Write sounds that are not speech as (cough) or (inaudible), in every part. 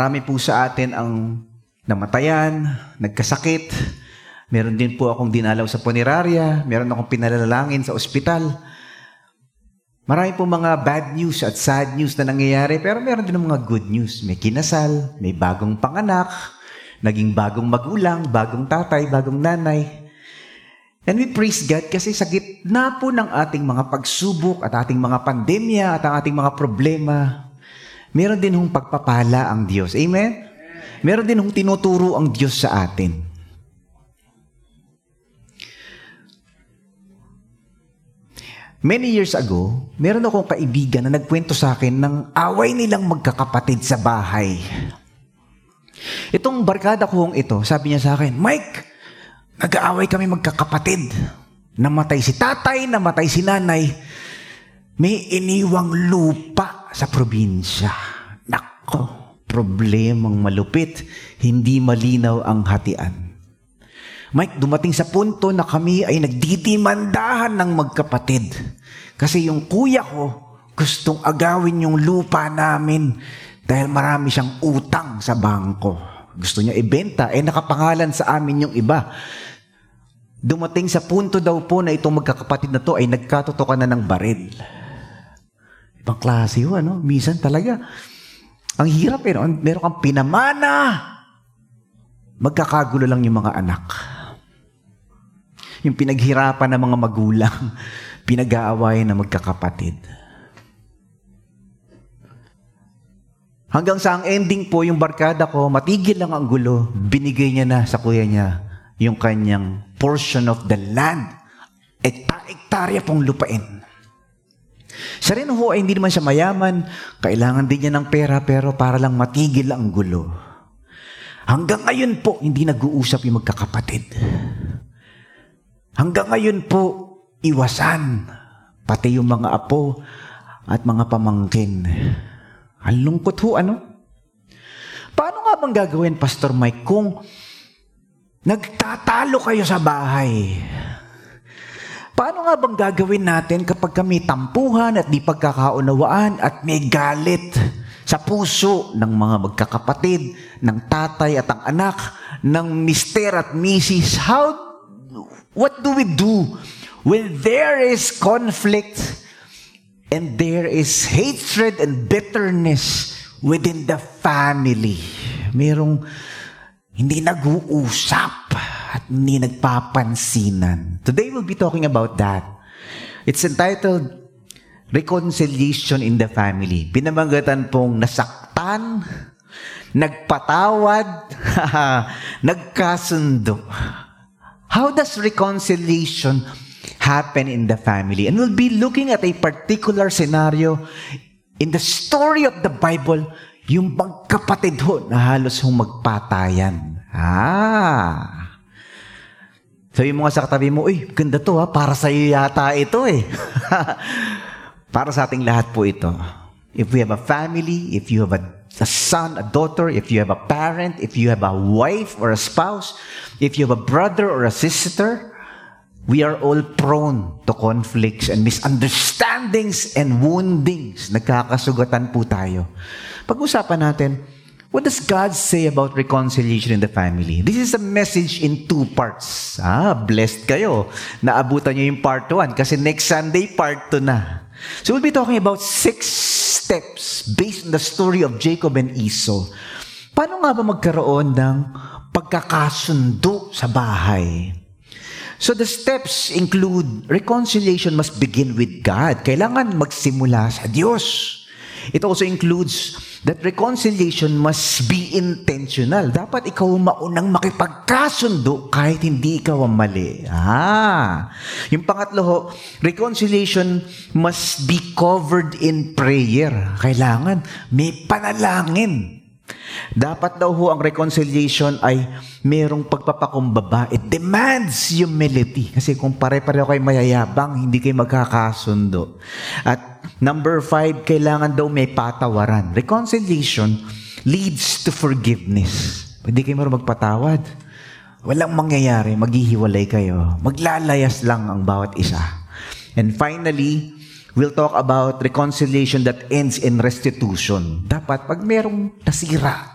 marami po sa atin ang namatayan, nagkasakit. Meron din po akong dinalaw sa punerarya, meron akong pinalalangin sa ospital. Marami po mga bad news at sad news na nangyayari, pero meron din mga good news. May kinasal, may bagong panganak, naging bagong magulang, bagong tatay, bagong nanay. And we praise God kasi sa gitna po ng ating mga pagsubok at ating mga pandemya at ang ating mga problema, meron din hong pagpapala ang Diyos. Amen? Meron din hong tinuturo ang Diyos sa atin. Many years ago, meron akong kaibigan na nagkwento sa akin ng away nilang magkakapatid sa bahay. Itong barkada kong ito, sabi niya sa akin, Mike, nag-aaway kami magkakapatid. Namatay si tatay, namatay si nanay. May iniwang lupa sa probinsya. Nako, problemang malupit. Hindi malinaw ang hatian. Mike, dumating sa punto na kami ay nagdidimandahan ng magkapatid. Kasi yung kuya ko, gustong agawin yung lupa namin dahil marami siyang utang sa bangko. Gusto niya ibenta, eh nakapangalan sa amin yung iba. Dumating sa punto daw po na itong magkakapatid na to ay nagkatotokan na ng baril. Ibang klase yun, ano? Minsan talaga, ang hirap eh, no? meron kang pinamana, magkakagulo lang yung mga anak. Yung pinaghirapan ng mga magulang, (laughs) pinag-aawayan ng magkakapatid. Hanggang sa ang ending po, yung barkada ko, matigil lang ang gulo, binigay niya na sa kuya niya yung kanyang portion of the land. Ekta-ektarya pong lupain. Siya rin ho ay hindi naman siya mayaman, kailangan din niya ng pera pero para lang matigil ang gulo. Hanggang ngayon po, hindi nag-uusap yung magkakapatid. Hanggang ngayon po, iwasan, pati yung mga apo at mga pamangkin. Ang lungkot ho, ano? Paano nga bang gagawin, Pastor Mike, kung nagtatalo kayo sa bahay? Paano nga bang gagawin natin kapag kami tampuhan at di pagkakaunawaan at may galit sa puso ng mga magkakapatid, ng tatay at ang anak, ng mister at misis? How, what do we do when there is conflict and there is hatred and bitterness within the family? Merong hindi nag-uusap at hindi nagpapansinan. Today we'll be talking about that. It's entitled Reconciliation in the Family. Pinamagatan pong nasaktan, nagpatawad, (laughs) nagkasundo. How does reconciliation happen in the family? And we'll be looking at a particular scenario in the story of the Bible, yung magkapatid ho na halos hong magpatayan. Ah. Sabi mo nga sa katabi mo, uy, ganda to ha, para sa iyo yata ito eh. (laughs) para sa ating lahat po ito. If we have a family, if you have a, a son, a daughter, if you have a parent, if you have a wife or a spouse, if you have a brother or a sister, we are all prone to conflicts and misunderstandings and woundings. Nagkakasugatan po tayo. Pag-usapan natin, what does God say about reconciliation in the family? This is a message in two parts. Ah, blessed kayo. Naabutan nyo yung part 1 kasi next Sunday, part 2 na. So we'll be talking about six steps based on the story of Jacob and Esau. Paano nga ba magkaroon ng pagkakasundo sa bahay? So the steps include reconciliation must begin with God. Kailangan magsimula sa Diyos. It also includes that reconciliation must be intentional. Dapat ikaw maunang makipagkasundo kahit hindi ikaw ang mali. Ah. Yung pangatlo ho, reconciliation must be covered in prayer. Kailangan may panalangin. Dapat daw ho ang reconciliation ay merong pagpapakumbaba. It demands humility. Kasi kung pare-pareho kayo mayayabang, hindi kayo magkakasundo. At number five, kailangan daw may patawaran. Reconciliation leads to forgiveness. Hindi kayo marunong magpatawad. Walang mangyayari, maghihiwalay kayo. Maglalayas lang ang bawat isa. And finally, We'll talk about reconciliation that ends in restitution. Dapat pag merong nasira,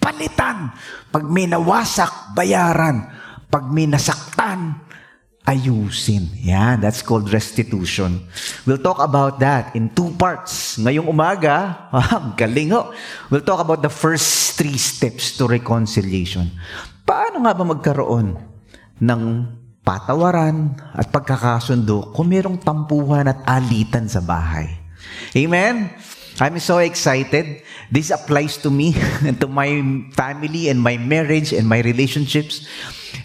palitan. Pag may nawasak, bayaran. Pag may nasaktan, ayusin. Yan, that's called restitution. We'll talk about that in two parts. Ngayong umaga, (laughs) galing ho. We'll talk about the first three steps to reconciliation. Paano nga ba magkaroon ng patawaran at pagkakasundo kung merong tampuhan at alitan sa bahay? Amen? I'm so excited. This applies to me and (laughs) to my family and my marriage and my relationships.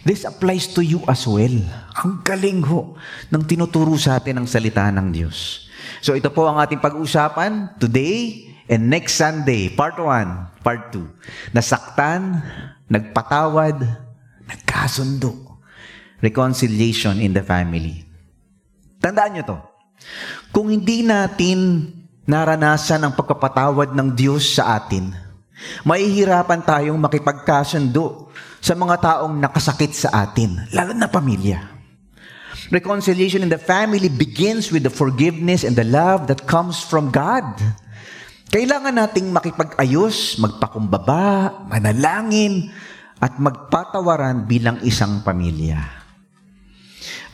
This applies to you as well. Ang galing ho ng tinuturo sa atin ang salita ng Diyos. So ito po ang ating pag-uusapan today and next Sunday, part 1, part 2. Nasaktan, nagpatawad, nagkasundo. Reconciliation in the family. Tandaan nyo to. Kung hindi natin naranasan ang pagpapatawad ng Diyos sa atin, mahihirapan tayong makipagkasundo sa mga taong nakasakit sa atin, lalo na pamilya. Reconciliation in the family begins with the forgiveness and the love that comes from God. Kailangan nating makipag-ayos, magpakumbaba, manalangin, at magpatawaran bilang isang pamilya.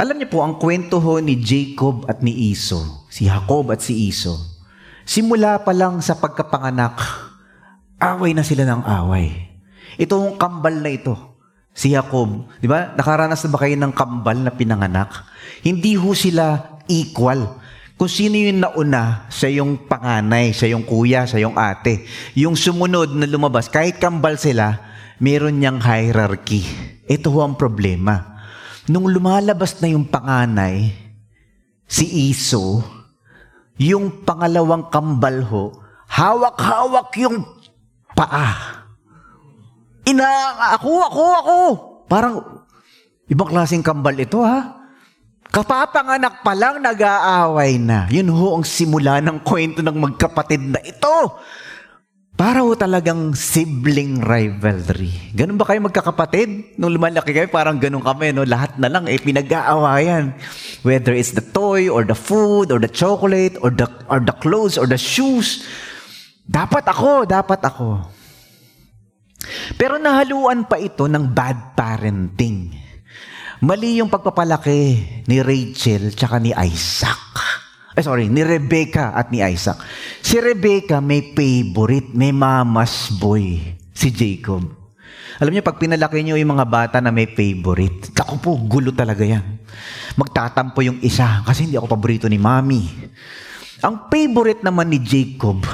Alam niyo po, ang kwento ho ni Jacob at ni Iso, si Jacob at si Iso, Simula pa lang sa pagkapanganak, away na sila ng away. Itong kambal na ito, si Jacob, di ba? Nakaranas na ba kayo ng kambal na pinanganak? Hindi ho sila equal. Kung sino yung nauna sa yung panganay, sa yung kuya, sa yung ate. Yung sumunod na lumabas, kahit kambal sila, meron niyang hierarchy. Ito ho ang problema. Nung lumalabas na yung panganay, si Iso, yung pangalawang kambal ho, hawak-hawak yung paa. Ina, ako, ako, ako. Parang, ibang klaseng kambal ito ha. Kapapanganak pa lang, nag-aaway na. Yun ho ang simula ng kwento ng magkapatid na ito. Para ho talagang sibling rivalry. Ganun ba kayo magkakapatid? Nung lumalaki kayo, parang ganun kami, no? Lahat na lang, eh, pinag-aawayan. Whether it's the toy, or the food, or the chocolate, or the, or the clothes, or the shoes. Dapat ako, dapat ako. Pero nahaluan pa ito ng bad parenting. Mali yung pagpapalaki ni Rachel tsaka ni Isaac. Ay, sorry, ni Rebecca at ni Isaac. Si Rebecca may favorite, may mama's boy, si Jacob. Alam niyo, pag pinalaki niyo yung mga bata na may favorite, ako po, gulo talaga yan. Magtatampo yung isa kasi hindi ako paborito ni mami. Ang favorite naman ni Jacob,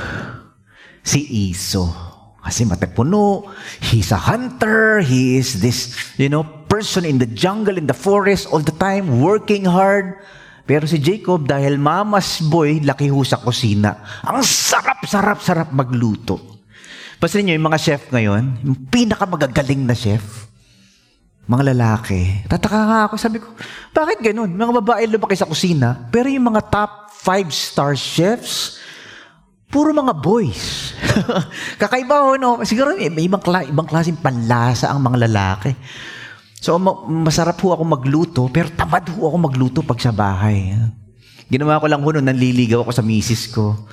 si Iso. Kasi matagpuno, he's a hunter, he is this, you know, person in the jungle, in the forest all the time, working hard. Pero si Jacob, dahil mamas boy, laki ho sa kusina. Ang sarap, sarap, sarap magluto. Pasin niyo, yung mga chef ngayon, yung pinakamagagaling na chef, mga lalaki. Tataka nga ako, sabi ko, bakit ganun? Mga babae lumaki sa kusina, pero yung mga top five-star chefs, puro mga boys. (laughs) Kakaiba ho, no? Siguro may ibang, kla- ibang klaseng panlasa ang mga lalaki. So, ma- masarap ho ako magluto, pero tamad ho ako magluto pag sa bahay. Ginawa ko lang ho, no, nanliligaw ako sa misis ko.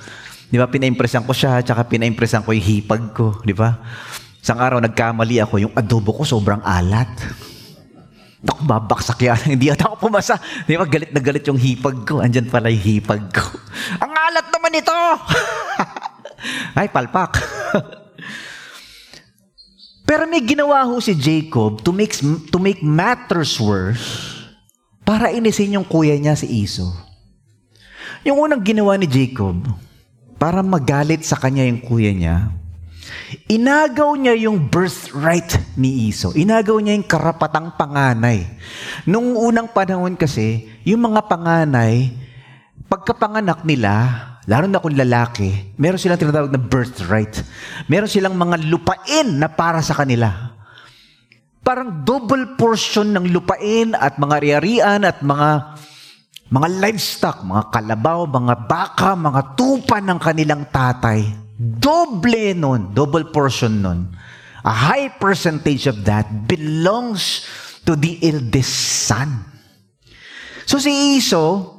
Di ba, pinaimpresan ko siya, tsaka pinaimpresan ko yung hipag ko, di ba? Isang araw, nagkamali ako, yung adobo ko sobrang alat. Naku, babaksak yan. (laughs) Hindi ata ako pumasa. Di ba, galit na galit yung hipag ko. Andyan pala yung hipag ko. Ang alat naman ito! (laughs) Ay, palpak. (laughs) Pero may ginawa ho si Jacob to make, to make matters worse para inisin yung kuya niya si Iso. Yung unang ginawa ni Jacob, para magalit sa kanya yung kuya niya, inagaw niya yung birthright ni Iso. Inagaw niya yung karapatang panganay. Nung unang panahon kasi, yung mga panganay, pagkapanganak nila, lalo na kung lalaki, meron silang tinatawag na birthright. Meron silang mga lupain na para sa kanila. Parang double portion ng lupain at mga riarian at mga mga livestock, mga kalabaw, mga baka, mga tupa ng kanilang tatay. Doble nun, double portion nun. A high percentage of that belongs to the eldest son. So si Iso,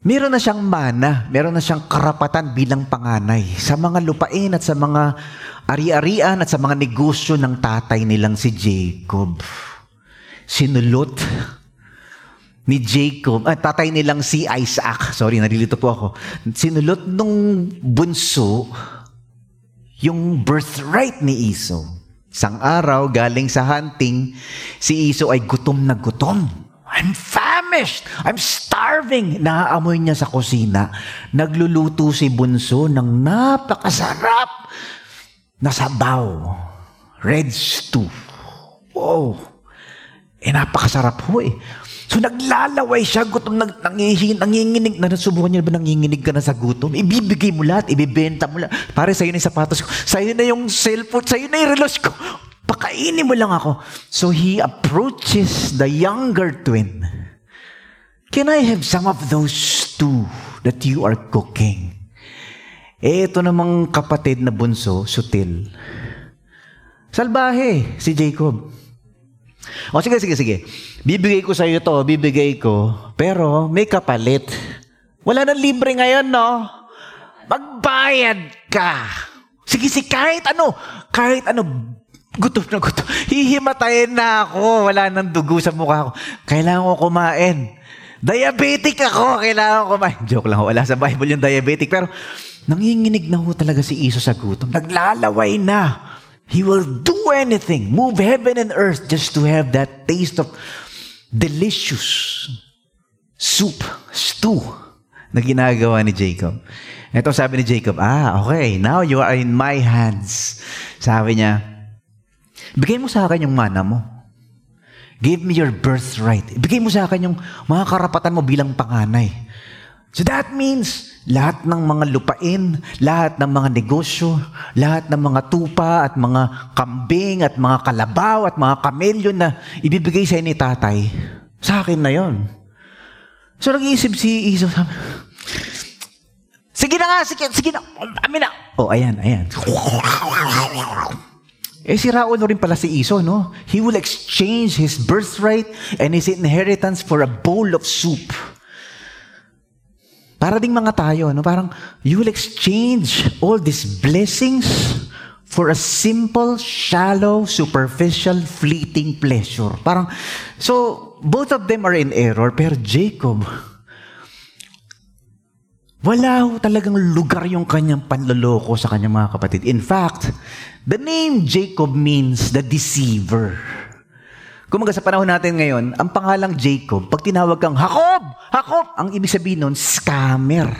meron na siyang mana, meron na siyang karapatan bilang panganay sa mga lupain at sa mga ari-arian at sa mga negosyo ng tatay nilang si Jacob. Sinulot ni Jacob, at tatay nilang si Isaac, sorry, nalilito po ako, sinulot nung bunso yung birthright ni Esau. Isang araw, galing sa hunting, si Esau ay gutom na gutom. I'm famished! I'm starving! Naaamoy niya sa kusina. Nagluluto si Bunso ng napakasarap na sabaw. Red stew. Wow! Eh, napakasarap ho eh. So naglalaway siya, gutom, nang, nangihin, nanginginig, na nasubukan niya ba nanginginig ka na sa gutom? Ibibigay mo lahat, ibibenta mo lahat. Pare, sa'yo na yung sapatos ko, sa'yo na yung cellphone, sa'yo na yung relos ko. Pakainin mo lang ako. So he approaches the younger twin. Can I have some of those stew that you are cooking? Eh, ito namang kapatid na bunso, sutil. Salbahe, si Jacob. O sige, sige, sige. Bibigay ko sa iyo to, bibigay ko. Pero may kapalit. Wala nang libre ngayon, no? Magbayad ka. Sige, sige, kahit ano. Kahit ano. Gutom na gutom. Hihimatayin na ako. Wala nang dugo sa mukha ko. Kailangan ko kumain. Diabetic ako. Kailangan ko kumain. Joke lang. Wala sa Bible yung diabetic. Pero nanginginig na ho talaga si Iso sa gutom. Naglalaway na. He will do anything, move heaven and earth just to have that taste of delicious soup, stew na ginagawa ni Jacob. Ito sabi ni Jacob, ah, okay, now you are in my hands. Sabi niya, bigay mo sa akin yung mana mo. Give me your birthright. Bigay mo sa akin yung mga karapatan mo bilang panganay. So that means, lahat ng mga lupain, lahat ng mga negosyo, lahat ng mga tupa at mga kambing at mga kalabaw at mga kamelyo na ibibigay sa ni tatay, sa akin na yon. So nag-iisip si Iso, sabi, sige na nga, sige, sige na, amin na. Oh, ayan, ayan. Eh, si Raulo rin pala si Iso, no? He will exchange his birthright and his inheritance for a bowl of soup. Para ding mga tayo, no? parang you will exchange all these blessings for a simple, shallow, superficial, fleeting pleasure. Parang, so, both of them are in error, pero Jacob, wala ho talagang lugar yung kanyang panloloko sa kanyang mga kapatid. In fact, the name Jacob means the deceiver. Kumaga sa panahon natin ngayon, ang pangalang Jacob, pag tinawag kang Jacob, Jacob, ang ibig sabihin nun, scammer.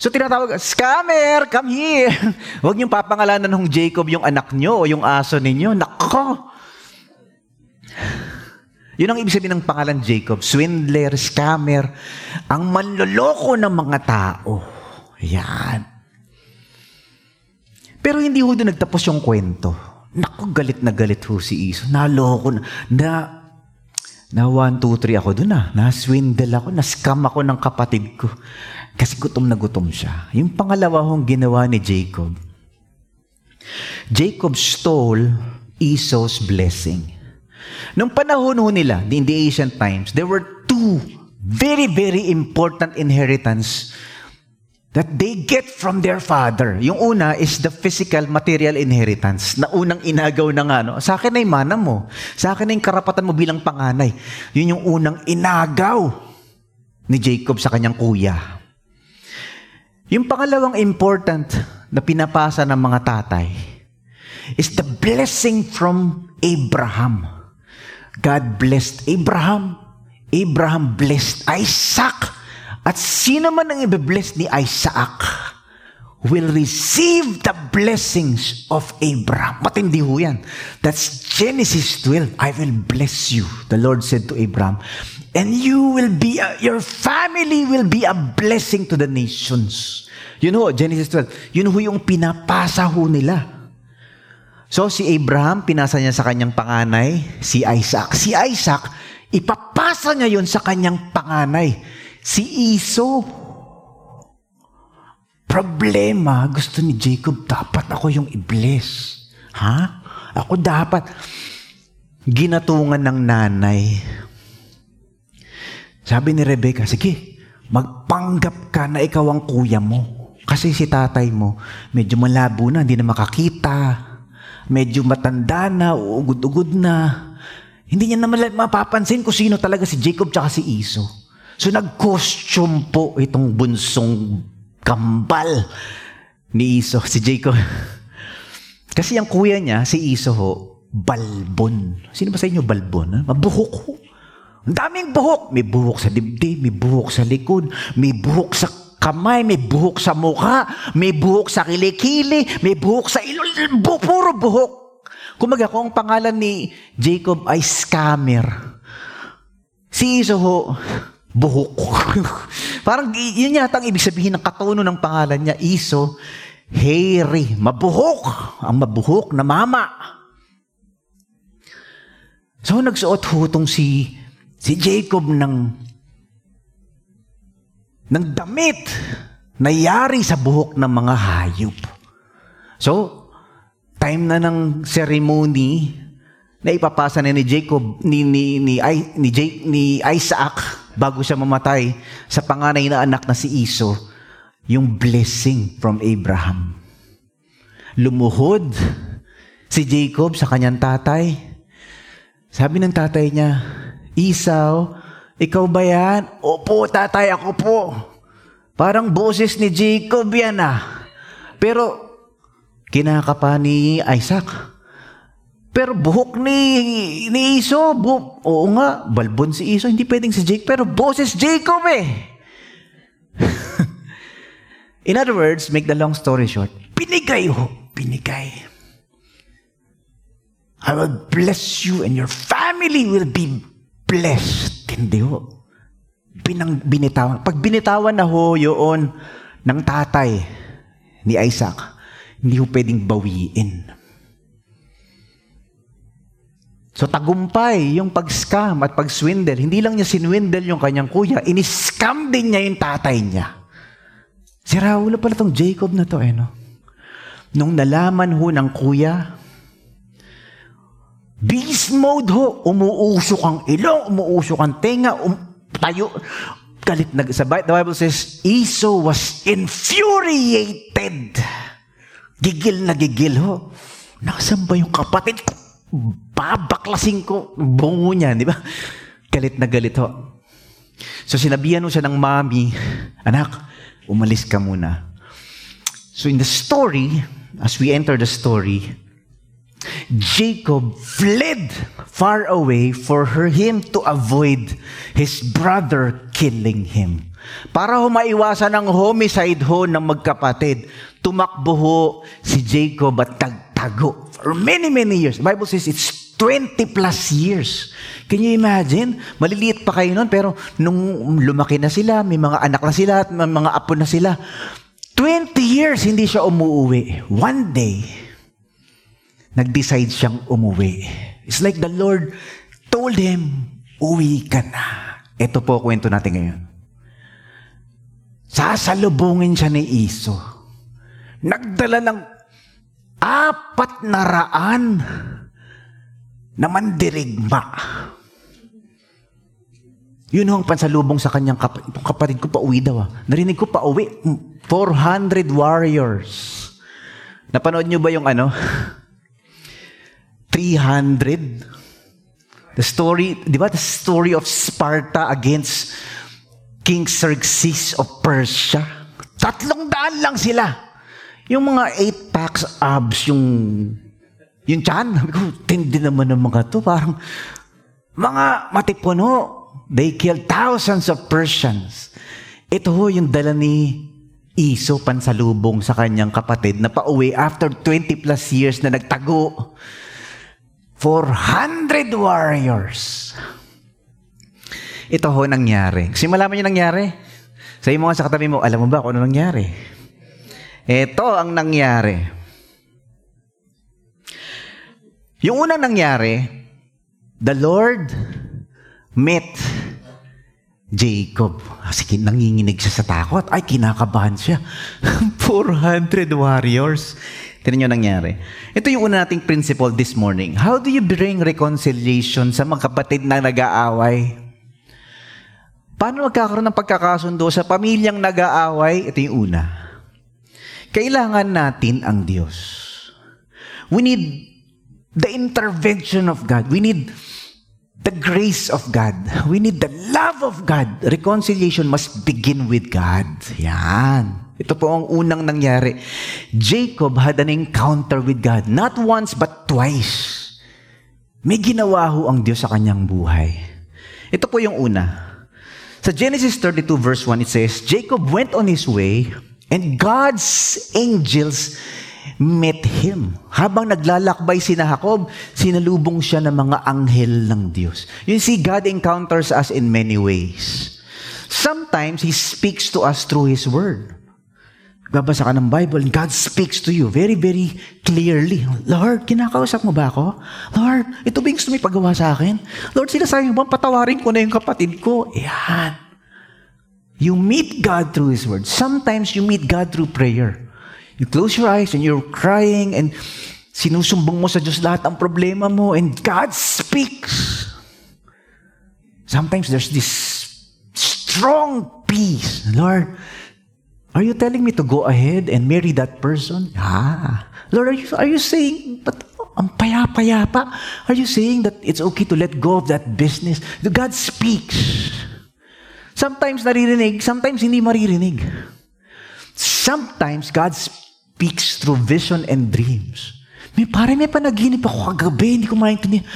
So tinatawag, scammer, come here. (laughs) Huwag niyong papangalanan ng Jacob yung anak niyo o yung aso ninyo. Nako! Yun ang ibig sabihin ng pangalan Jacob. Swindler, scammer, ang manloloko ng mga tao. Yan. Pero hindi ho doon nagtapos yung kwento. Naku, galit na galit ho si Iso. Naloko na. Na, na one, two, three ako doon ah. Na-swindle ako. Na-scam ako ng kapatid ko. Kasi gutom na gutom siya. Yung pangalawa hong ginawa ni Jacob. Jacob stole Esau's blessing. Nung panahon ho nila, in the ancient times, there were two very, very important inheritance that they get from their father. Yung una is the physical material inheritance na unang inagaw ng ano. Sa akin ay mana mo. Sa akin ay karapatan mo bilang panganay. Yun yung unang inagaw ni Jacob sa kanyang kuya. Yung pangalawang important na pinapasa ng mga tatay is the blessing from Abraham. God blessed Abraham. Abraham blessed Isaac. At sino man ang ibe-bless ni Isaac will receive the blessings of Abraham. Matindi ho yan. That's Genesis 12. I will bless you, the Lord said to Abraham. And you will be, a, your family will be a blessing to the nations. Yun ho, Genesis 12. Yun ho yung pinapasa ho nila. So si Abraham, pinasa niya sa kanyang panganay, si Isaac. Si Isaac, ipapasa niya yun sa kanyang panganay Si Iso. Problema, gusto ni Jacob, dapat ako yung i-bless. Ha? Ako dapat. Ginatungan ng nanay. Sabi ni Rebecca, sige, magpanggap ka na ikaw ang kuya mo. Kasi si tatay mo, medyo malabo na, hindi na makakita. Medyo matanda na, ugod-ugod na. Hindi niya naman mapapansin kung sino talaga si Jacob tsaka si Iso. So nag-costume po itong bunsong kambal ni Iso, si Jacob. (laughs) Kasi ang kuya niya, si Iso ho, balbon. Sino ba sa inyo balbon? Ha? Mabuhok ho. Ang daming buhok. May buhok sa dibdib, may buhok sa likod, may buhok sa kamay, may buhok sa mukha, may buhok sa kilikili, may buhok sa ilol, bu- puro buhok. Kumaga, kung ang pangalan ni Jacob ay scammer, si Iso ho, buhok. (laughs) Parang yun yata ang ibig sabihin ng katono ng pangalan niya, Iso, hairy, mabuhok. Ang mabuhok na mama. So nagsuot hutong si si Jacob ng ng damit na yari sa buhok ng mga hayop. So, time na ng ceremony na ipapasa ni Jacob ni ni ni, ni, Jake, ni Isaac bago siya mamatay sa panganay na anak na si Iso yung blessing from Abraham. Lumuhod si Jacob sa kanyang tatay. Sabi ng tatay niya, Isaw, ikaw ba yan? Opo, tatay, ako po. Parang boses ni Jacob yan ah. Pero, kinakapa ni Isaac. Pero buhok ni, ni Iso, buhok, oo nga, balbon si Iso, hindi pwedeng si Jake, pero boses Jacob eh. (laughs) In other words, make the long story short, binigay ho, binigay. I will bless you and your family will be blessed. Hindi ho. Binang, binitawan. Pag binitawan na ho yun ng tatay ni Isaac, hindi ho pwedeng bawiin. So tagumpay yung pag-scam at pag-swindle. Hindi lang niya sinwindle yung kanyang kuya, in-scam din niya yung tatay niya. Si Raul pala tong Jacob na to eh, no? Nung nalaman ho ng kuya, beast mode ho, umuusok ang ilong, umuusok ang tenga, um, tayo, galit na, sa the Bible says, Esau was infuriated. Gigil na gigil ho. Nasaan ba yung kapatid ko? Babaklasin ko. Bungo niya, di ba? Galit na galit ho. So sinabihan ho siya ng mami, anak, umalis ka muna. So in the story, as we enter the story, Jacob fled far away for her, him to avoid his brother killing him. Para ho maiwasan ang homicide ho ng magkapatid, tumakbo ho si Jacob at tagtago for many, many years. The Bible says it's 20 plus years. Can you imagine? Maliliit pa kayo noon, pero nung lumaki na sila, may mga anak na sila, at may mga apo na sila, 20 years hindi siya umuwi. One day, nag-decide siyang umuwi. It's like the Lord told him, uwi ka na. Ito po kwento natin ngayon. Sasalubungin siya ni Iso. Nagdala ng apat na raan na mandirigma. Yun ang pansalubong sa kanyang kap- kapatid ko pa uwi daw. Ah. Narinig ko pa uwi. 400 warriors. Napanood nyo ba yung ano? (laughs) 300. The story, di ba? The story of Sparta against King Xerxes of Persia. Tatlong daan lang sila. Yung mga eight packs abs, yung yung chan, sabi tindi naman ng mga to. Parang, mga matipuno. They killed thousands of Persians. Ito ho yung dala ni Iso pansalubong sa kanyang kapatid na pauwi after 20 plus years na nagtago. 400 warriors. Ito ho nangyari. Kasi malaman nyo nangyari. Sa mga sa katabi mo, alam mo ba kung ano nangyari? Ito ang nangyari. Yung unang nangyari, the Lord met Jacob. Kasi nanginginig siya sa takot. Ay, kinakabahan siya. (laughs) 400 warriors. Tinan nyo nangyari. Ito yung una nating principle this morning. How do you bring reconciliation sa mga kapatid na nag-aaway? Paano magkakaroon ng pagkakasundo sa pamilyang nag-aaway? Ito yung una. Kailangan natin ang Diyos. We need the intervention of God. We need the grace of God. We need the love of God. Reconciliation must begin with God. Yan. Ito po ang unang nangyari. Jacob had an encounter with God. Not once, but twice. May ginawa ho ang Diyos sa kanyang buhay. Ito po yung una. Sa Genesis 32 verse 1, it says, Jacob went on his way and God's angels met him. Habang naglalakbay si Jacob, sinalubong siya ng mga anghel ng Diyos. You see, God encounters us in many ways. Sometimes He speaks to us through His Word. Babasa ka ng Bible and God speaks to you very, very clearly. Lord, kinakausap mo ba ako? Lord, ito ba yung gusto mo ipagawa sa akin? Lord, sila sa mo ba patawarin ko na yung kapatid ko? Yan. You meet God through His Word. Sometimes you meet God through prayer. You close your eyes and you're crying and sinusumbong mo sa Diyos lahat ang problema mo and God speaks. Sometimes there's this strong peace. Lord, are you telling me to go ahead and marry that person? Ah. Lord, are you, are you saying, but ang payapa-yapa, are you saying that it's okay to let go of that business? God speaks. Sometimes naririnig, sometimes hindi maririnig. Sometimes God speaks through vision and dreams. May pare, may panaginip ako kagabi, hindi ko maintindihan.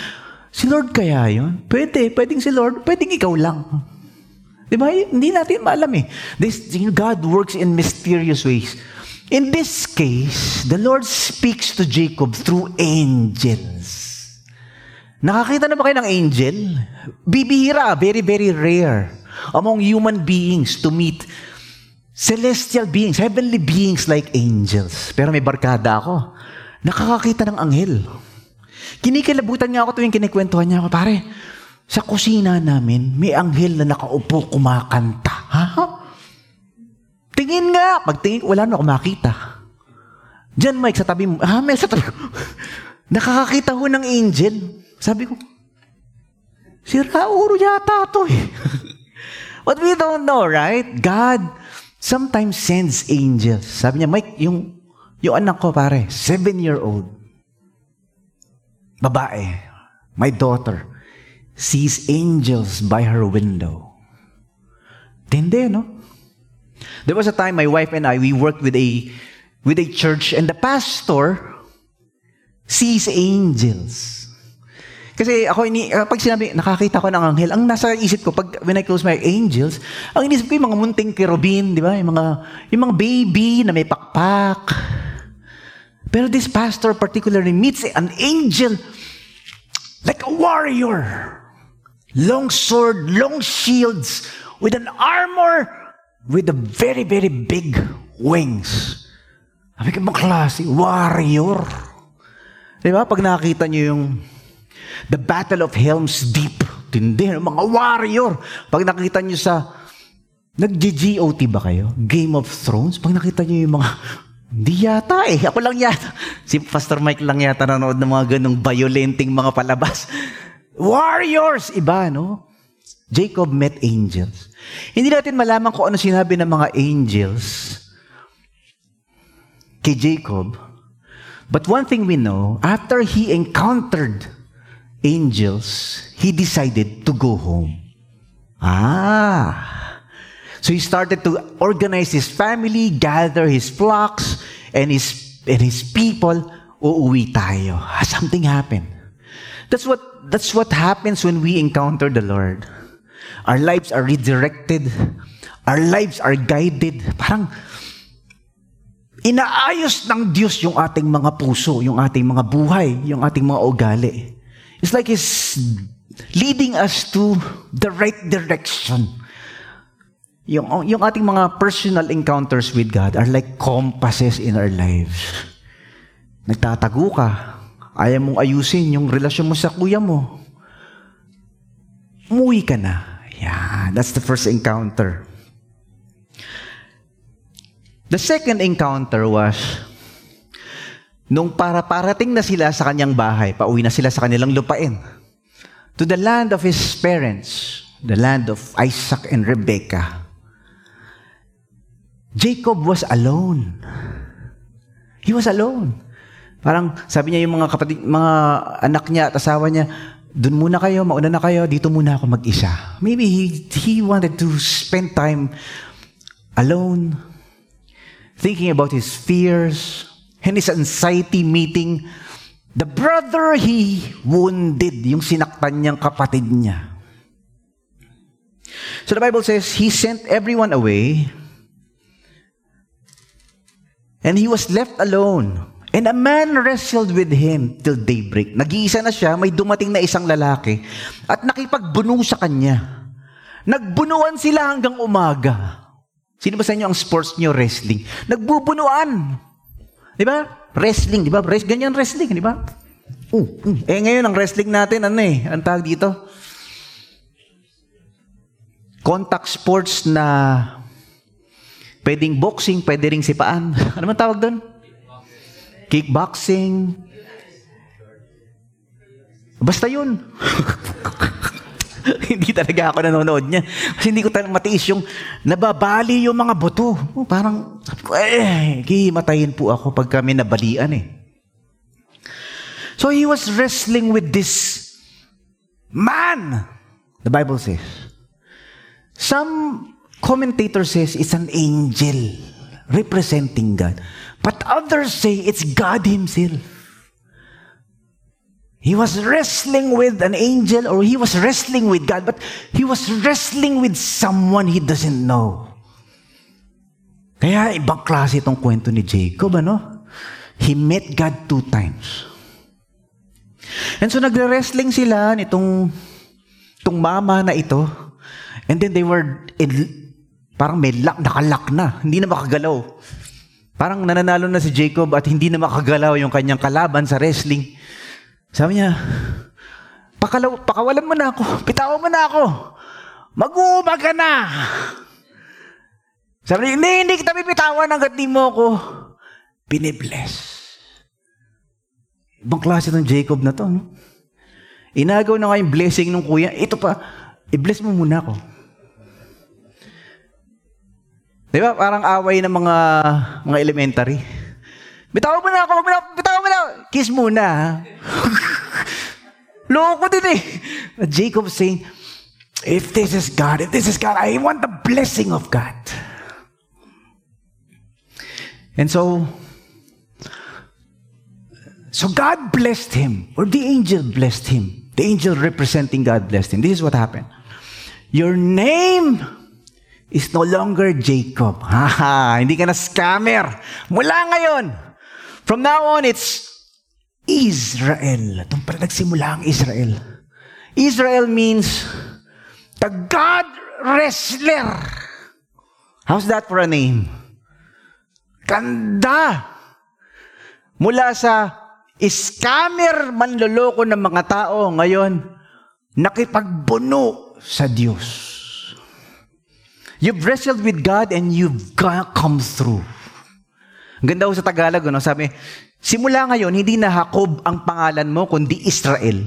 Si Lord kaya yon? Pwede, pwedeng si Lord, pwedeng ikaw lang. Di ba? Hindi natin maalam eh. This, God works in mysterious ways. In this case, the Lord speaks to Jacob through angels. Nakakita na ba kayo ng angel? Bibihira, very, very rare among human beings to meet celestial beings, heavenly beings like angels. Pero may barkada ako. Nakakakita ng anghel. Kinikilabutan niya ako tuwing kinikwentuhan niya ako, pare, sa kusina namin, may anghel na nakaupo kumakanta. Ha? Tingin nga. Pagtingin, wala na ako makita. Diyan, Mike, sa tabi mo. Ha, may sa tabi (laughs) Nakakakita ho ng angel. Sabi ko, si Rauro yata to eh. (laughs) But we don't know, right? God sometimes sends angels. Sabi niya, Mike, yung, yung anak ko, pare, seven-year-old, babae, my daughter, sees angels by her window. Tindi, no? There was a time my wife and I, we worked with a, with a church and the pastor sees angels. Kasi ako, ini, pag sinabi, nakakita ko ng anghel, ang nasa isip ko, pag when I close my angels, ang inisip ko yung mga munting kerubin, di ba? Yung mga, yung mga baby na may pakpak. Pero this pastor particularly meets an angel like a warrior. Long sword, long shields, with an armor, with a very, very big wings. Sabi ko, klase, warrior. Di ba? Pag nakita niyo yung The Battle of Helm's Deep. Tindi, mga warrior. Pag nakita nyo sa, nag-GOT ba kayo? Game of Thrones? Pag nakita nyo yung mga, hindi yata eh. Ako lang yata. Si Pastor Mike lang yata nanonood ng mga ganong violenting mga palabas. Warriors! Iba, no? Jacob met angels. Hindi natin malaman kung ano sinabi ng mga angels kay Jacob. But one thing we know, after he encountered angels, he decided to go home. Ah. So he started to organize his family, gather his flocks, and his, and his people. Uuwi tayo. Ah, something happened. That's what, that's what happens when we encounter the Lord. Our lives are redirected. Our lives are guided. Parang, inaayos ng Diyos yung ating mga puso, yung ating mga buhay, yung ating mga ugali. It's like He's leading us to the right direction. Yung, yung ating mga personal encounters with God are like compasses in our lives. Nagtatago ka. Ayaw mong ayusin yung relasyon mo sa kuya mo. Umuwi ka na. Yeah, that's the first encounter. The second encounter was Nung para parating na sila sa kanyang bahay, pauwi na sila sa kanilang lupain. To the land of his parents. the land of Isaac and Rebekah, Jacob was alone. He was alone. Parang sabi niya yung mga kapatid, mga anak niya at asawa niya, doon muna kayo, mauna na kayo, dito muna ako mag-isa. Maybe he, he wanted to spend time alone, thinking about his fears, and his anxiety meeting the brother he wounded, yung sinaktan niyang kapatid niya. So the Bible says, he sent everyone away, and he was left alone. And a man wrestled with him till daybreak. Nag-iisa na siya, may dumating na isang lalaki at nakipagbuno sa kanya. Nagbunuan sila hanggang umaga. Sino ba sa inyo ang sports niyo wrestling? Nagbubunuan. Di ba? Wrestling, di ba? Ganyan wrestling, di ba? Uh, uh. Eh ngayon, ang wrestling natin, ano eh, ang tawag dito? Contact sports na pwedeng boxing, pwede ring sipaan. (laughs) Ano man tawag doon? Kickboxing. Basta yun. (laughs) hindi talaga ako nanonood niya. Kasi hindi ko talaga matiis yung nababali yung mga buto. Oh, parang, eh, hihimatayin po ako pag kami nabalian eh. So he was wrestling with this man, the Bible says. Some commentator says it's an angel representing God. But others say it's God Himself. He was wrestling with an angel or he was wrestling with God, but he was wrestling with someone he doesn't know. Kaya ibang klase itong kwento ni Jacob, ano? He met God two times. And so nagre-wrestling sila nitong itong mama na ito. And then they were in, parang may lock, nakalak na. Hindi na makagalaw. Parang nananalo na si Jacob at hindi na makagalaw yung kanyang kalaban sa wrestling. Sabi niya, Pakalaw, pakawalan mo na ako, pitawan mo na ako, mag-uumaga na. Sabi niya, hindi, hindi kita pipitawan hanggat di mo ako binibless. Ibang klase ng Jacob na to. No? Inagaw na nga yung blessing ng kuya. Ito pa, i-bless mo muna ako. Di ba? Parang away ng mga mga elementary. Bitaw mo na ako, bitaw mo na. Kiss muna. (laughs) Loko din eh. Jacob saying, if this is God, if this is God, I want the blessing of God. And so, so God blessed him, or the angel blessed him. The angel representing God blessed him. This is what happened. Your name is no longer Jacob. (laughs) Haha, hindi ka na scammer. Mula ngayon, from now on, it's Israel. Doon pala nagsimula ang Israel. Israel means the God wrestler. How's that for a name? Ganda! Mula sa scammer manloloko ng mga tao ngayon, nakipagbuno sa Diyos. You've wrestled with God and you've come through. Ang ganda sa Tagalog, no? sabi, simula ngayon, hindi na Jacob ang pangalan mo, kundi Israel.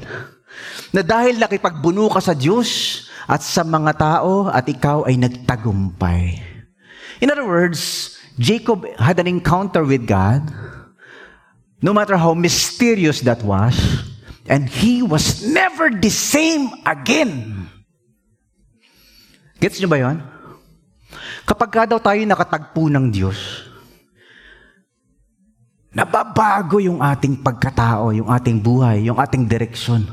Na dahil nakipagbuno ka sa Diyos at sa mga tao at ikaw ay nagtagumpay. In other words, Jacob had an encounter with God, no matter how mysterious that was, and he was never the same again. Gets nyo ba yon? Kapag ka daw tayo nakatagpo ng Diyos, nababago yung ating pagkatao, yung ating buhay, yung ating direksyon,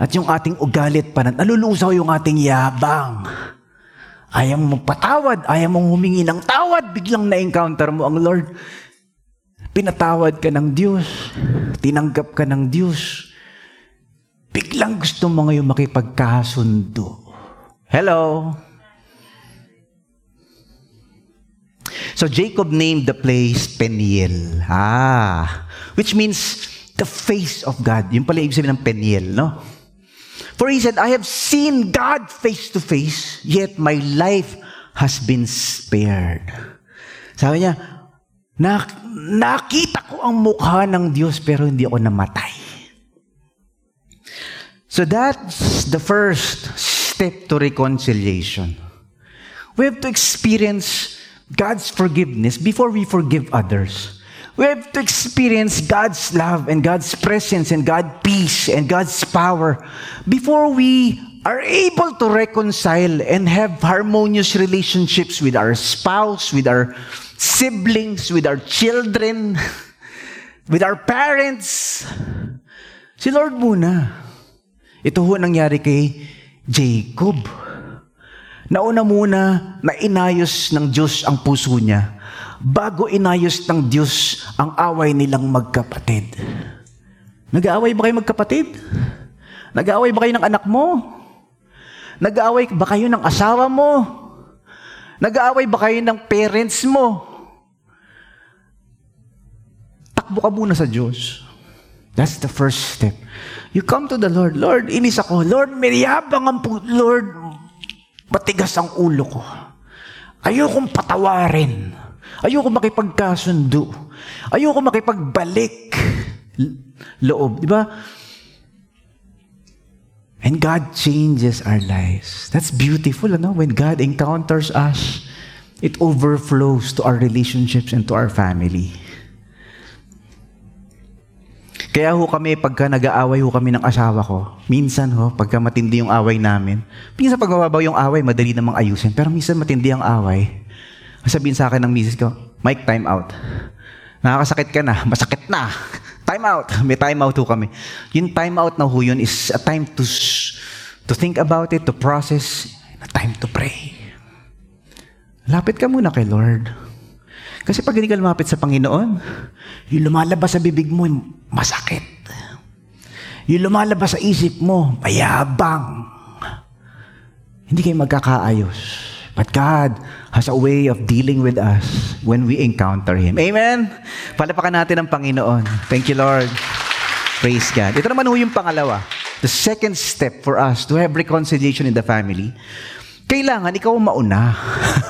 at yung ating ugalit pa nalulusaw yung ating yabang. Ayaw mong patawad, ayaw mong humingi ng tawad, biglang na-encounter mo ang Lord. Pinatawad ka ng Diyos, tinanggap ka ng Diyos, biglang gusto mo ngayon makipagkasundo. Hello? So Jacob named the place Peniel. Ah, which means the face of God. Yung pala ibig sabihin ng Peniel, no? For he said, I have seen God face to face, yet my life has been spared. Sabi niya, na, nakita ko ang mukha ng Diyos pero hindi ako namatay. So that's the first step to reconciliation. We have to experience God's forgiveness before we forgive others. We have to experience God's love and God's presence and God's peace and God's power before we are able to reconcile and have harmonious relationships with our spouse, with our siblings, with our children, (laughs) with our parents. Si Lord muna. Ito ho nangyari kay Jacob. Nauna muna na inayos ng Diyos ang puso niya bago inayos ng Diyos ang away nilang magkapatid. Nag-aaway ba kayo magkapatid? Nag-aaway ba kayo ng anak mo? Nag-aaway ba kayo ng asawa mo? Nag-aaway ba kayo ng parents mo? Takbo ka muna sa Diyos. That's the first step. You come to the Lord. Lord, inis ako. Lord, meriyabang ang pu- Lord, matigas ang ulo ko. Ayokong patawarin. Ayoko makipagkasundo. Ayoko makipagbalik loob. Di ba? And God changes our lives. That's beautiful, ano? When God encounters us, it overflows to our relationships and to our family. Kaya ho kami, pagka nag-aaway ho kami ng asawa ko, minsan ho, pagka matindi yung away namin, minsan pag mababaw yung away, madali namang ayusin. Pero minsan matindi ang away, sabihin sa akin ng misis ko, Mike, time out. Nakakasakit ka na, masakit na. Time out. May time out ho kami. Yung time out na ho yun is a time to, to think about it, to process, a time to pray. Lapit ka muna kay Lord. Kasi pag hindi ka lumapit sa Panginoon, yung lumalabas sa bibig mo, masakit. Yung lumalabas sa isip mo, mayabang. Hindi kayo magkakaayos. But God has a way of dealing with us when we encounter Him. Amen? Palapakan natin ang Panginoon. Thank you, Lord. Praise God. Ito naman ho yung pangalawa. The second step for us to have reconciliation in the family, kailangan ikaw mauna.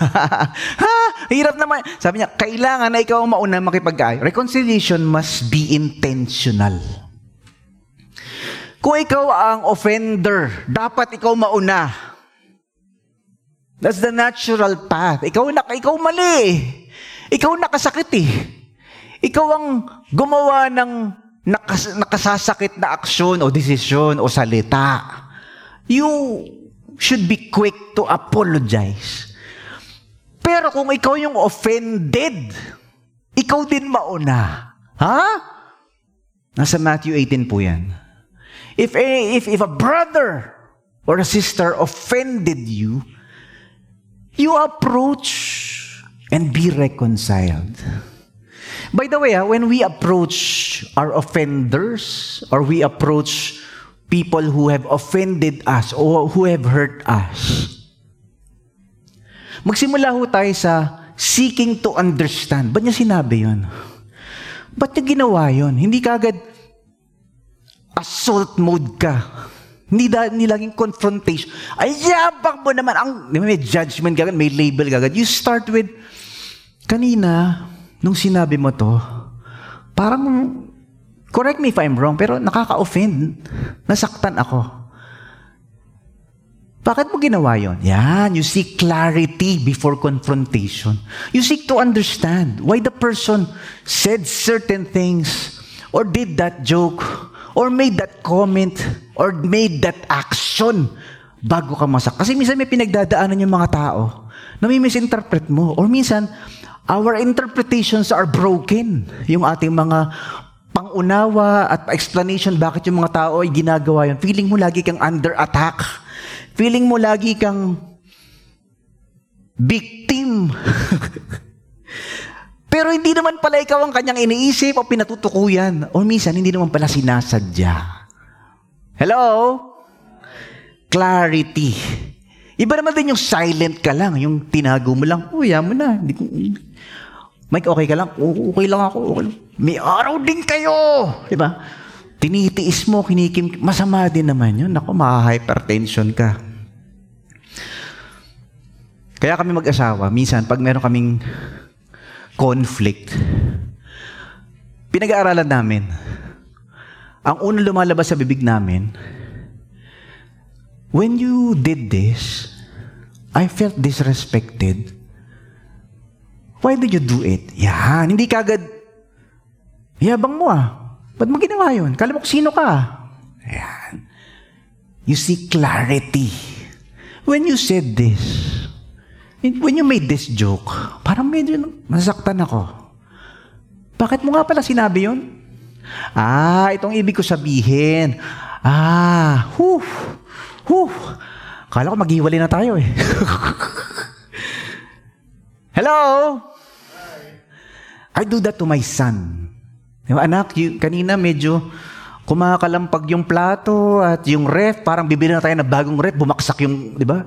(laughs) ha? Hirap naman. Sabi niya, kailangan na ikaw mauna makipag Reconciliation must be intentional. Kung ikaw ang offender, dapat ikaw mauna. That's the natural path. Ikaw na ikaw mali. Ikaw nakasakit eh. Ikaw ang gumawa ng nakas, nakasasakit na aksyon o desisyon o salita. You should be quick to apologize. Pero kung ikaw yung offended, ikaw din mauna. Ha? Nasa Matthew 18 po yan. If a, if, if a brother or a sister offended you, you approach and be reconciled. By the way, ah, when we approach our offenders or we approach people who have offended us or who have hurt us, magsimula ho tayo sa seeking to understand. Ba't niya sinabi yun? Ba't niya ginawa yun? Hindi kagad assault mode ka. Hindi, da, hindi laging confrontation. Ay, yabang mo naman. Ang, may judgment gagad, may label gagad. You start with, kanina, nung sinabi mo to, parang, correct me if I'm wrong, pero nakaka-offend. Nasaktan ako. Bakit mo ginawa yon? Yan, you seek clarity before confrontation. You seek to understand why the person said certain things or did that joke or made that comment or made that action bago ka masak. Kasi minsan may pinagdadaanan yung mga tao na may misinterpret mo. Or minsan, our interpretations are broken. Yung ating mga pangunawa at explanation bakit yung mga tao ay ginagawa yun. Feeling mo lagi kang under attack. Feeling mo lagi kang victim. (laughs) Pero hindi naman pala ikaw ang kanyang iniisip o pinatutukuyan. O minsan, hindi naman pala sinasadya. Hello? Clarity. Iba naman din yung silent ka lang, yung tinago mo lang, oh, mo na. Mike, okay ka lang? Oo, okay lang ako. Okay lang. May araw din kayo. Di ba? Tinitiis mo, kinikim, masama din naman yun. Ako, maka-hypertension ka. Kaya kami mag-asawa, minsan, pag meron kaming conflict. Pinag-aaralan namin. Ang unang lumalabas sa bibig namin, when you did this, I felt disrespected. Why did you do it? Yan, hindi kagad, yabang mo ah. Ba't mo ginawa yun? Kala mo sino ka. Yan. You see clarity. When you said this, when you made this joke, parang medyo nasaktan ako. Bakit mo nga pala sinabi yun? Ah, itong ibig ko sabihin. Ah, whew, whew. Kala ko maghiwalay na tayo eh. (laughs) Hello? I do that to my son. Yung anak, y- kanina medyo kumakalampag yung plato at yung ref, parang bibili na tayo ng bagong ref, bumaksak yung, di ba?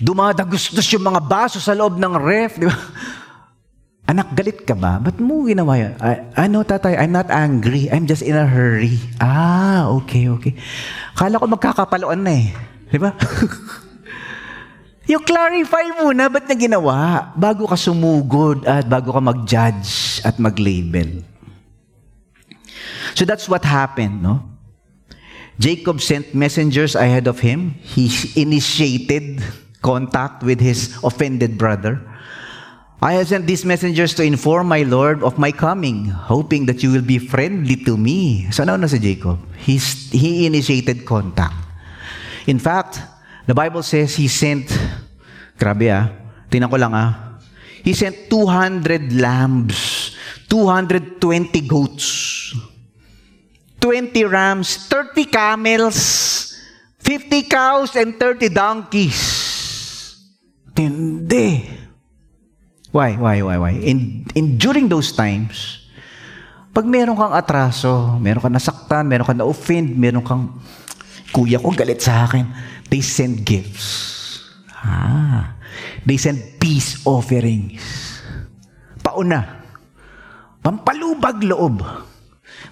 Dumadagustos yung mga baso sa loob ng ref, di ba? (laughs) Anak, galit ka ba? Ba't mo ginawa yan? I, ano, tatay, I'm not angry. I'm just in a hurry. Ah, okay, okay. Kala ko magkakapaluan na eh. Di ba? (laughs) you clarify muna, ba't na ginawa? Bago ka sumugod at bago ka mag-judge at mag-label. So that's what happened, no? Jacob sent messengers ahead of him. He initiated contact with his offended brother. I have sent these messengers to inform my Lord of my coming, hoping that you will be friendly to me. So ano na si Jacob? He's, he initiated contact. In fact, the Bible says he sent, grabe ah, tingnan ko lang ah, he sent 200 lambs, 220 goats, 20 rams, 30 camels, 50 cows, and 30 donkeys. Tindi. Why, why, why, why? In, in, during those times, pag meron kang atraso, meron kang nasaktan, meron kang na-offend, meron kang, kuya ko galit sa akin, they send gifts. Ah, they send peace offerings. Pauna. Pampalubag loob.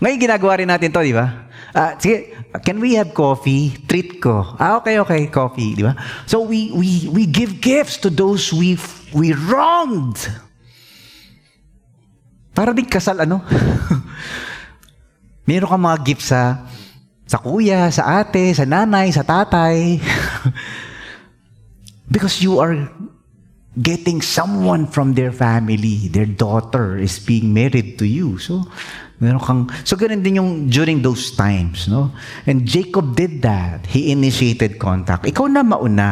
Ngayon ginagawa rin natin to, di ba? Uh, sige, can we have coffee? Treat ko. Ah, okay, okay, coffee, di ba? So we we we give gifts to those we we wronged. Para din kasal ano? (laughs) Meron kang mga gifts sa sa kuya, sa ate, sa nanay, sa tatay. (laughs) Because you are getting someone from their family. Their daughter is being married to you. So, meron kang, so ganun din yung during those times, no? And Jacob did that. He initiated contact. Ikaw na mauna.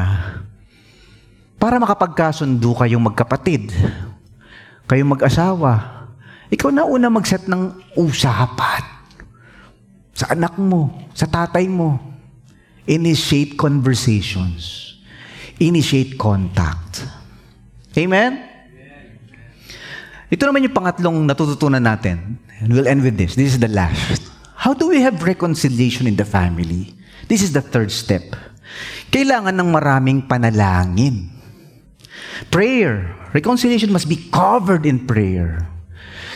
Para makapagkasundo kayong magkapatid. Kayong mag-asawa. Ikaw na una mag-set ng usapan. Sa anak mo, sa tatay mo. Initiate conversations. Initiate contact. Amen? Ito naman yung pangatlong natututunan natin. And we'll end with this. This is the last. How do we have reconciliation in the family? This is the third step. Kailangan ng maraming panalangin. Prayer. Reconciliation must be covered in prayer.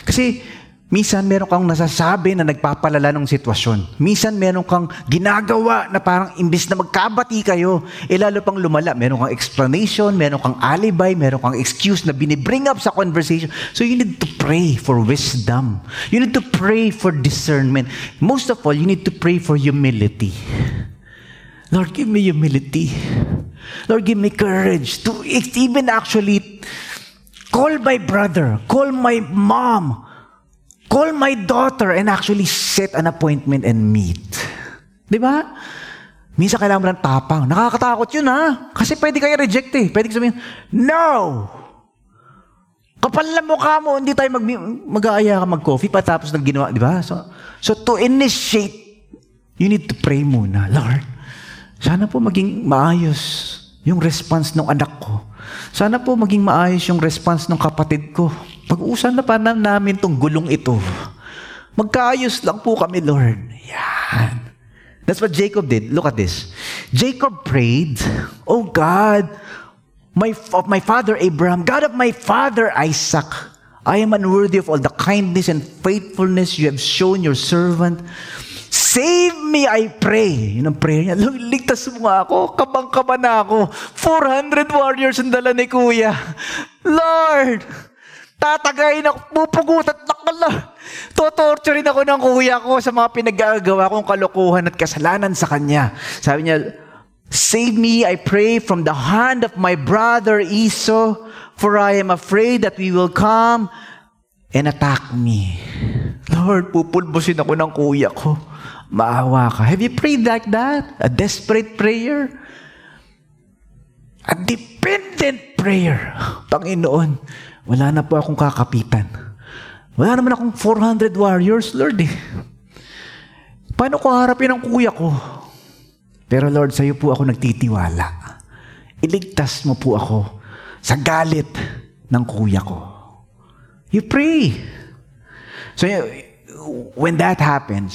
Kasi Minsan meron kang nasasabi na nagpapalala ng sitwasyon. Minsan meron kang ginagawa na parang imbis na magkabati kayo, eh lalo pang lumala. Meron kang explanation, meron kang alibi, meron kang excuse na binibring up sa conversation. So you need to pray for wisdom. You need to pray for discernment. Most of all, you need to pray for humility. Lord, give me humility. Lord, give me courage to even actually call my brother, call my mom, Call my daughter and actually set an appointment and meet. Di ba? Minsan kailangan mo ng tapang. Nakakatakot yun ha. Kasi pwede kayo reject eh. Pwede sabihin, no! Kapal na mukha mo, hindi tayo mag, mag-aaya ka mag-coffee patapos ng ginawa, di ba? So, so to initiate, you need to pray muna. Lord, sana po maging maayos yung response ng anak ko. Sana po maging maayos yung response ng kapatid ko. Pag-usan na pa na namin tong gulong ito. Magkaayos lang po kami, Lord. Yan. That's what Jacob did. Look at this. Jacob prayed, Oh God, my, of my father Abraham, God of my father Isaac, I am unworthy of all the kindness and faithfulness you have shown your servant. Save me, I pray. Yun ang prayer niya. Lord, ligtas mo nga ako. Kabang-kaba na ako. 400 warriors ang dala ni Kuya. (laughs) Lord, Tatagayin ako, pupugutat na kala. Totorturin ako ng kuya ko sa mga pinagagawa kong kalokohan at kasalanan sa kanya. Sabi niya, Save me, I pray, from the hand of my brother Esau, for I am afraid that we will come and attack me. Lord, pupulbusin ako ng kuya ko. Maawa ka. Have you prayed like that? A desperate prayer? A dependent prayer. Panginoon, wala na po akong kakapitan. Wala naman akong 400 warriors, Lord eh. Paano ko harapin ang kuya ko? Pero Lord, sa iyo po ako nagtitiwala. Iligtas mo po ako sa galit ng kuya ko. You pray. So, when that happens,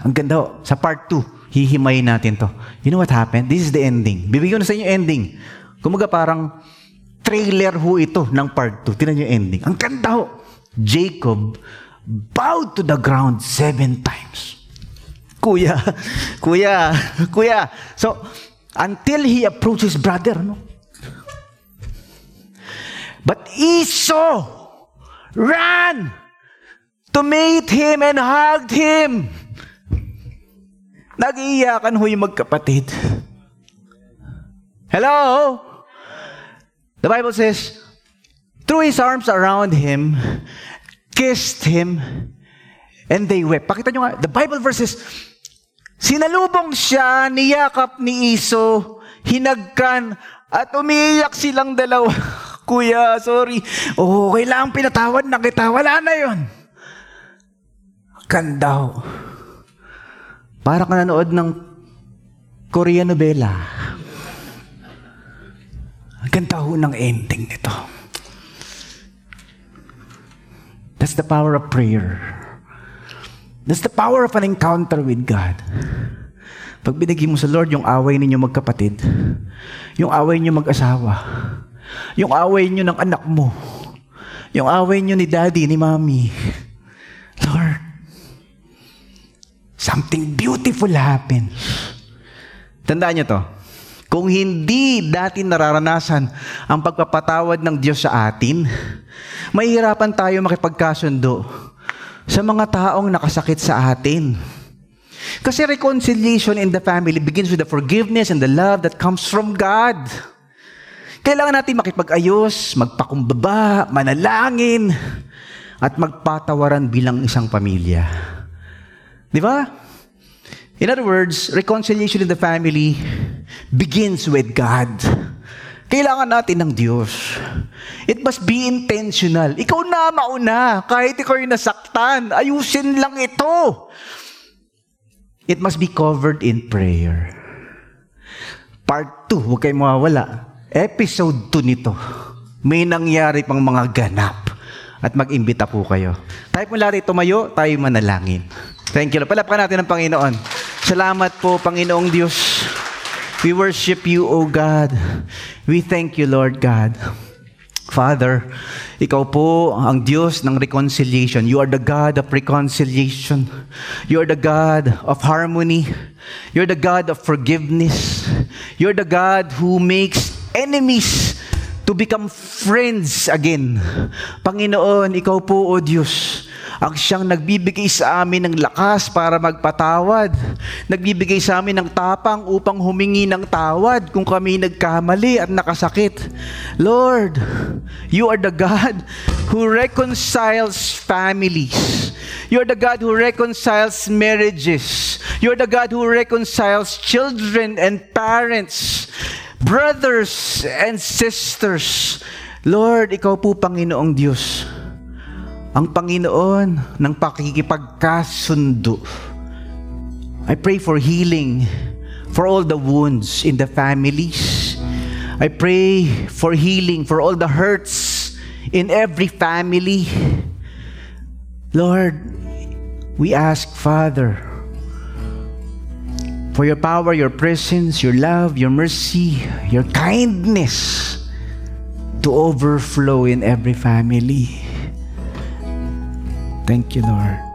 ang ganda, sa part 2, hihimayin natin to. You know what happened? This is the ending. Bibigyan ko na sa inyo ending. Kumaga parang trailer ho ito ng part 2. Tinan niyo ending. Ang ganda ho. Jacob bowed to the ground seven times. Kuya, kuya, kuya. So, until he approached his brother, no? But Esau ran to meet him and hugged him. Nag-iiyakan ho yung magkapatid. Hello? The Bible says, threw his arms around him, kissed him, and they wept. Pakita nyo nga, the Bible verses, sinalubong siya, niyakap ni Iso, hinagkan, at umiiyak silang dalawa. (laughs) Kuya, sorry. Oh, kailangan pinatawad na kita. Wala na yon. Ganda. Para ka nanood ng Korean novela. Ganda ho ng ending nito. That's the power of prayer. That's the power of an encounter with God. Pag binigay mo sa Lord yung away ninyo magkapatid, yung away ninyo mag-asawa, yung away nyo ng anak mo, yung away nyo ni daddy, ni mommy, Lord, something beautiful happens. Tandaan nyo to. Kung hindi dati nararanasan ang pagpapatawad ng Diyos sa atin, mahihirapan tayo makipagkasundo sa mga taong nakasakit sa atin. Kasi reconciliation in the family begins with the forgiveness and the love that comes from God. Kailangan natin makipag-ayos, magpakumbaba, manalangin, at magpatawaran bilang isang pamilya. Di ba? In other words, reconciliation in the family begins with God. Kailangan natin ng Diyos. It must be intentional. Ikaw na mauna. Kahit ikaw yung nasaktan, ayusin lang ito. It must be covered in prayer. Part 2, huwag kayong mawawala. Episode 2 nito. May nangyari pang mga ganap. At mag-imbita po kayo. Tayo po lari tumayo, tayo manalangin. Thank you. Palapakan natin ang Panginoon. Salamat po, Panginoong Diyos. We worship you, O God. We thank you, Lord God. Father, ikaw po ang Diyos ng reconciliation. You are the God of reconciliation. You are the God of harmony. You're the God of forgiveness. You're the God who makes enemies to become friends again. Panginoon, ikaw po, O Diyos, ang siyang nagbibigay sa amin ng lakas para magpatawad. Nagbibigay sa amin ng tapang upang humingi ng tawad kung kami nagkamali at nakasakit. Lord, you are the God who reconciles families. You're the God who reconciles marriages. You're the God who reconciles children and parents, brothers and sisters. Lord, ikaw po Panginoong Diyos ang Panginoon ng pakikipagkasundo. I pray for healing for all the wounds in the families. I pray for healing for all the hurts in every family. Lord, we ask, Father, for your power, your presence, your love, your mercy, your kindness to overflow in every family. Thank you, Lord.